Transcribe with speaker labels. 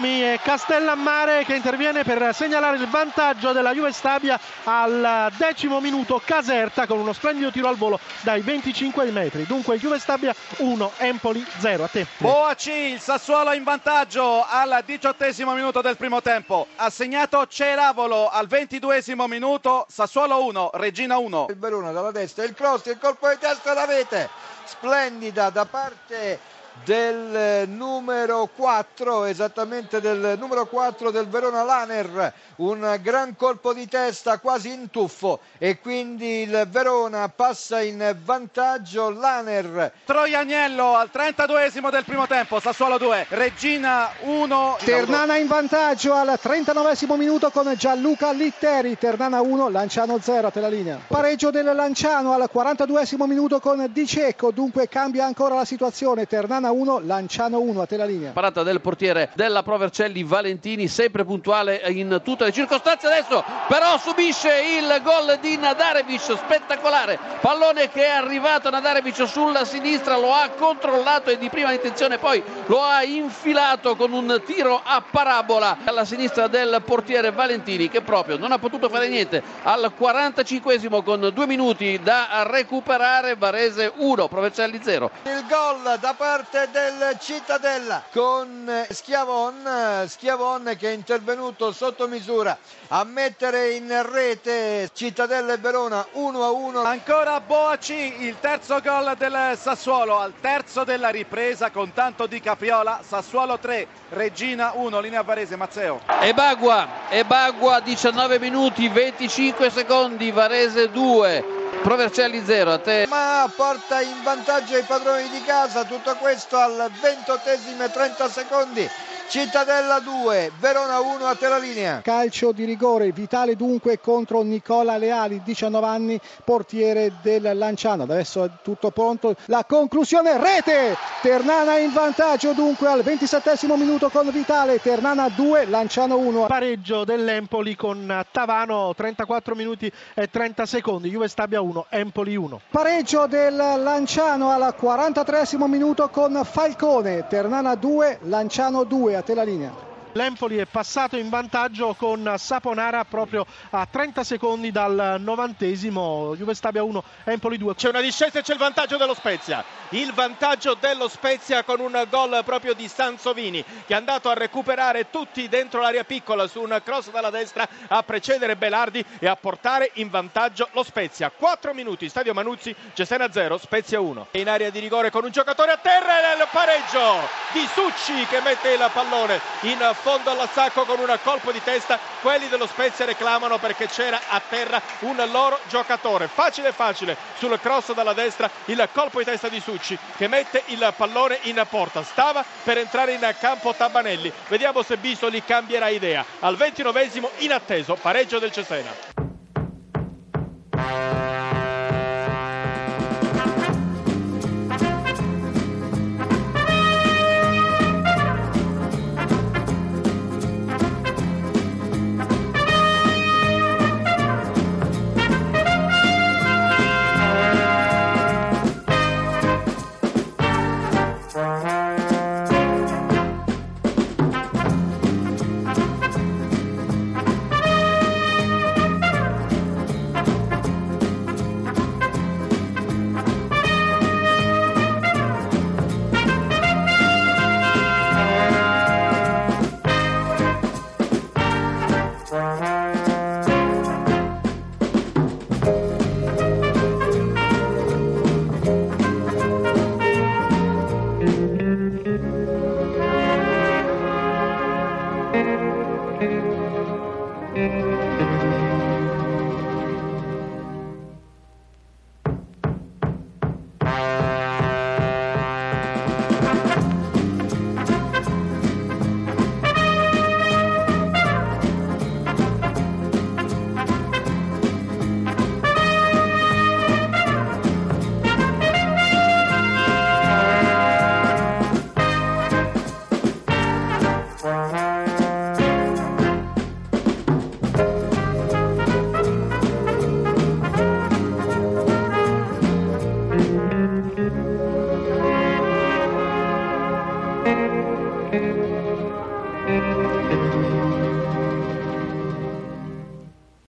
Speaker 1: è Castellammare che interviene per segnalare il vantaggio della Juve Stabia al decimo minuto Caserta con uno splendido tiro al volo dai 25 metri. Dunque Juve Stabia 1, Empoli 0. A te.
Speaker 2: Boaci, il Sassuolo in vantaggio al diciottesimo minuto del primo tempo. Ha segnato Ceravolo al ventiduesimo minuto, Sassuolo 1, Regina 1.
Speaker 3: Il Verona dalla destra, il cross, il colpo di testa da rete. Splendida da parte del numero 4, esattamente del numero 4 del Verona Laner, un gran colpo di testa quasi in tuffo e quindi il Verona passa in vantaggio Laner.
Speaker 2: Troianiello al 32esimo del primo tempo, Sassuolo 2, Regina 1.
Speaker 4: Ternana in vantaggio al 39esimo minuto con Gianluca Litteri, Ternana 1, Lanciano 0 a te la linea. Pareggio del Lanciano al 42esimo minuto con Di Cecco, dunque cambia ancora la situazione, Ternana 1, Lanciano 1 a te la linea.
Speaker 5: Parata del portiere della Provercelli Valentini, sempre puntuale in tutte le circostanze adesso, però subisce il gol di Nadarevic, spettacolare. Pallone che è arrivato Nadarevic sulla sinistra, lo ha controllato e di prima intenzione poi lo ha infilato con un tiro a parabola alla sinistra del portiere Valentini che proprio non ha potuto fare niente al 45esimo con due minuti da recuperare Varese 1, Provercelli 0.
Speaker 3: Il gol da parte del Cittadella con Schiavon, Schiavon che è intervenuto sotto misura a mettere in rete Cittadella e Verona 1 a 1.
Speaker 2: Ancora Boaci, il terzo gol del Sassuolo al terzo della ripresa con tanto di Capiola, Sassuolo 3, Regina 1, linea Varese, Mazzeo.
Speaker 5: E Bagua, e Bagua 19 minuti 25 secondi, Varese 2. Provercelli 0 a te.
Speaker 3: Ma porta in vantaggio i padroni di casa, tutto questo al ventottesimo e 30 secondi. Cittadella 2, Verona 1 a te la linea.
Speaker 4: Calcio di rigore, vitale dunque contro Nicola Leali, 19 anni, portiere del Lanciano. Adesso è tutto pronto. La conclusione, rete! Ternana in vantaggio dunque al 27 minuto con Vitale. Ternana 2, Lanciano 1.
Speaker 1: Pareggio dell'Empoli con Tavano, 34 minuti e 30 secondi. Juve Stabia 1, Empoli 1.
Speaker 4: Pareggio del Lanciano al 43 minuto con Falcone. Ternana 2, Lanciano 2 a te la linea.
Speaker 1: L'Empoli è passato in vantaggio con Saponara proprio a 30 secondi dal novantesimo. Juve Stabia 1, Empoli 2.
Speaker 6: C'è una discesa e c'è il vantaggio dello Spezia. Il vantaggio dello Spezia con un gol proprio di Sansovini che è andato a recuperare tutti dentro l'area piccola su un cross dalla destra a precedere Belardi e a portare in vantaggio lo Spezia. 4 minuti, Stadio Manuzzi, Cesena 0, Spezia 1. In area di rigore con un giocatore a terra e il pareggio di Succi che mette il pallone in fondo all'attacco con un colpo di testa. Quelli dello Spezia reclamano perché c'era a terra un loro giocatore. Facile facile sul cross dalla destra il colpo di testa di Succi che mette il pallone in porta. Stava per entrare in campo Tabanelli. Vediamo se Bisoli cambierà idea. Al 29esimo inatteso pareggio del Cesena.